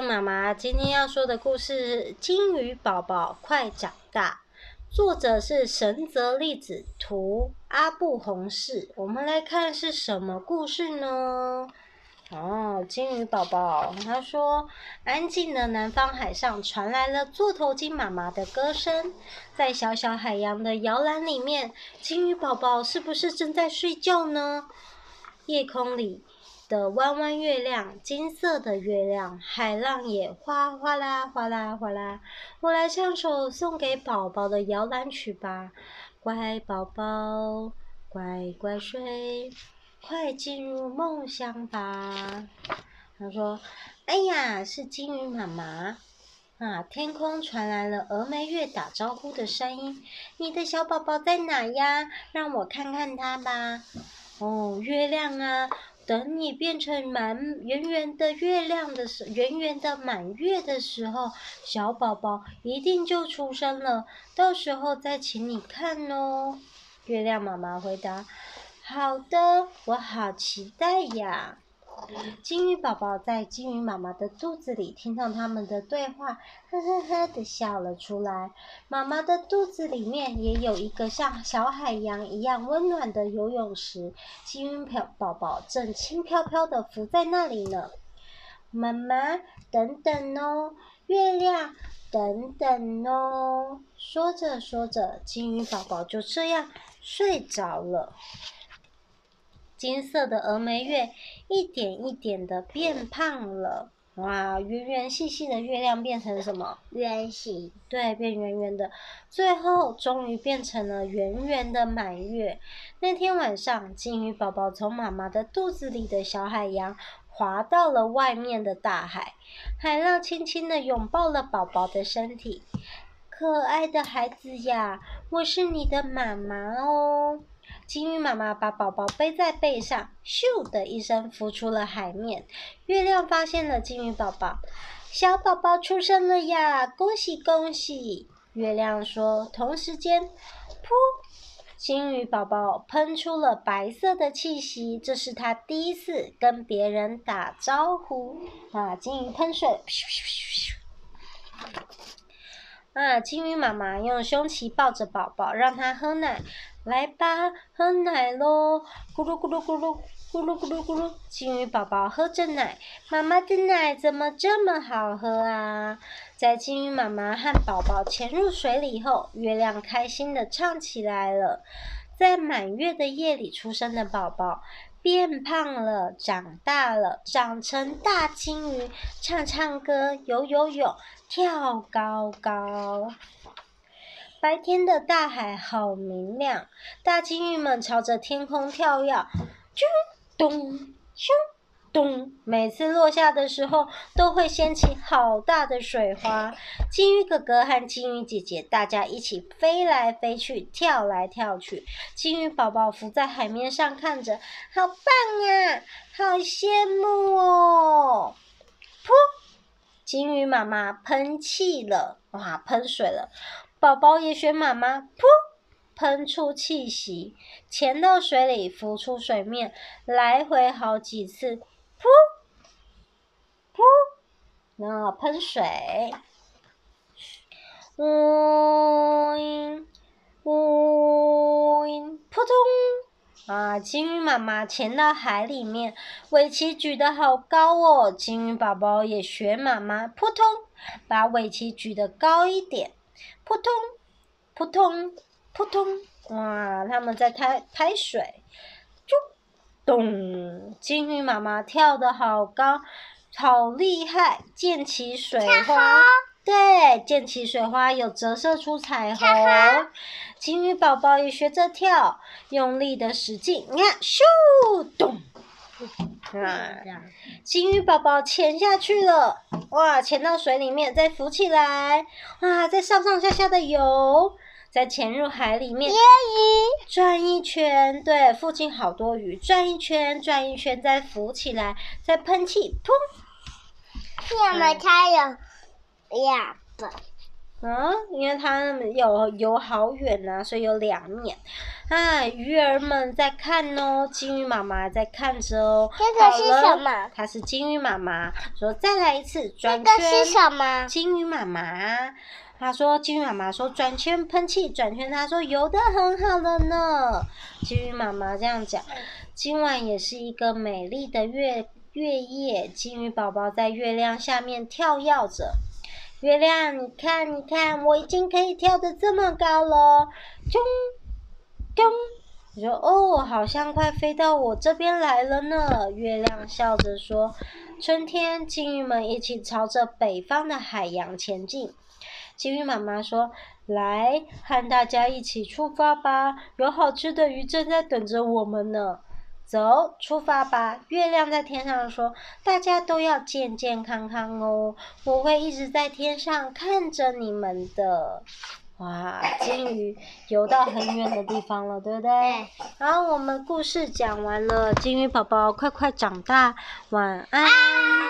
妈妈今天要说的故事是《金鱼宝宝快长大》，作者是神泽丽子，图阿布红士。我们来看是什么故事呢？哦，金鱼宝宝，他说，安静的南方海上传来了座头鲸妈妈的歌声，在小小海洋的摇篮里面，金鱼宝宝是不是正在睡觉呢？夜空里的弯弯月亮，金色的月亮，海浪也哗哗啦哗啦哗啦。我来唱首送给宝宝的摇篮曲吧，乖宝宝，乖乖睡，快进入梦乡吧。他说：“哎呀，是金鱼妈妈啊！”天空传来了峨眉月打招呼的声音：“你的小宝宝在哪呀？让我看看他吧。”哦，月亮啊！等你变成满圆圆的月亮的时，圆圆的满月的时候，小宝宝一定就出生了。到时候再请你看哦。月亮妈妈回答：“好的，我好期待呀。”金鱼宝宝在金鱼妈妈的肚子里听到他们的对话，呵呵呵的笑了出来。妈妈的肚子里面也有一个像小海洋一样温暖的游泳池，金鱼宝宝正轻飘飘的浮在那里呢。妈妈，等等哦，月亮，等等哦。说着说着，金鱼宝宝就这样睡着了。金色的峨眉月一点一点的变胖了，哇！圆圆细细的月亮变成什么？圆形。对，变圆圆的，最后终于变成了圆圆的满月。那天晚上，金鱼宝宝从妈妈的肚子里的小海洋滑到了外面的大海，海浪轻轻的拥抱了宝宝的身体。可爱的孩子呀，我是你的妈妈哦。金鱼妈妈把宝宝背在背上，咻的一声浮出了海面。月亮发现了金鱼宝宝，小宝宝出生了呀！恭喜恭喜！月亮说。同时间，噗，金鱼宝宝喷出了白色的气息，这是他第一次跟别人打招呼。啊，金鱼喷水，咻咻咻咻。啊，金鱼妈妈用胸鳍抱着宝宝，让他喝奶。来吧，喝奶喽！咕噜咕噜咕噜，咕噜咕噜咕噜。金鱼宝宝喝着奶，妈妈的奶怎么这么好喝啊？在金鱼妈妈和宝宝潜入水里后，月亮开心地唱起来了。在满月的夜里出生的宝宝，变胖了，长大了，长成大金鱼，唱唱歌，游游泳，跳高高。白天的大海好明亮，大金鱼们朝着天空跳跃，啾咚咻咚，每次落下的时候都会掀起好大的水花。金鱼哥哥和金鱼姐姐，大家一起飞来飞去，跳来跳去。金鱼宝宝浮在海面上看着，好棒啊，好羡慕哦！噗，金鱼妈妈喷气了，哇，喷水了。宝宝也学妈妈，噗，喷出气息，潜到水里，浮出水面，来回好几次，噗，噗，那喷水，呜嘤，呜嘤，扑通，啊！金鱼妈妈潜到海里面，尾鳍举得好高哦。金鱼宝宝也学妈妈，扑通，把尾鳍举得高一点。扑通，扑通，扑通！哇，他们在拍拍水，咚！金鱼妈妈跳得好高，好厉害，溅起水花。对，溅起水花有折射出彩虹。金鱼宝宝也学着跳，用力的使劲，你看，咻，咚！啊，金鱼宝宝潜下去了，哇，潜到水里面，再浮起来，哇，再上上下下的游，再潜入海里面，转一圈，对，附近好多鱼，转一圈，转一圈，再浮起来，再喷气，砰！你有没有看有两个？嗯，因为它有游好远呐、啊，所以有两面。啊，鱼儿们在看哦，金鱼妈妈在看着哦。这个是什么？它是金鱼妈妈说：“再来一次转圈。”这个是什么？金鱼妈妈，他说：“金鱼妈妈说转圈喷气转圈。”他说：“游的很好了呢。”金鱼妈妈这样讲。今晚也是一个美丽的月月夜，金鱼宝宝在月亮下面跳跃着。月亮，你看，你看，我已经可以跳得这么高了，咚咚！你说哦，好像快飞到我这边来了呢。月亮笑着说：“春天，金鱼们一起朝着北方的海洋前进。”金鱼妈妈说：“来，和大家一起出发吧，有好吃的鱼正在等着我们呢。”走，出发吧！月亮在天上说：“大家都要健健康康哦，我会一直在天上看着你们的。”哇，金鱼游到很远的地方了，对不对？好，我们故事讲完了，金鱼宝宝快快长大，晚安。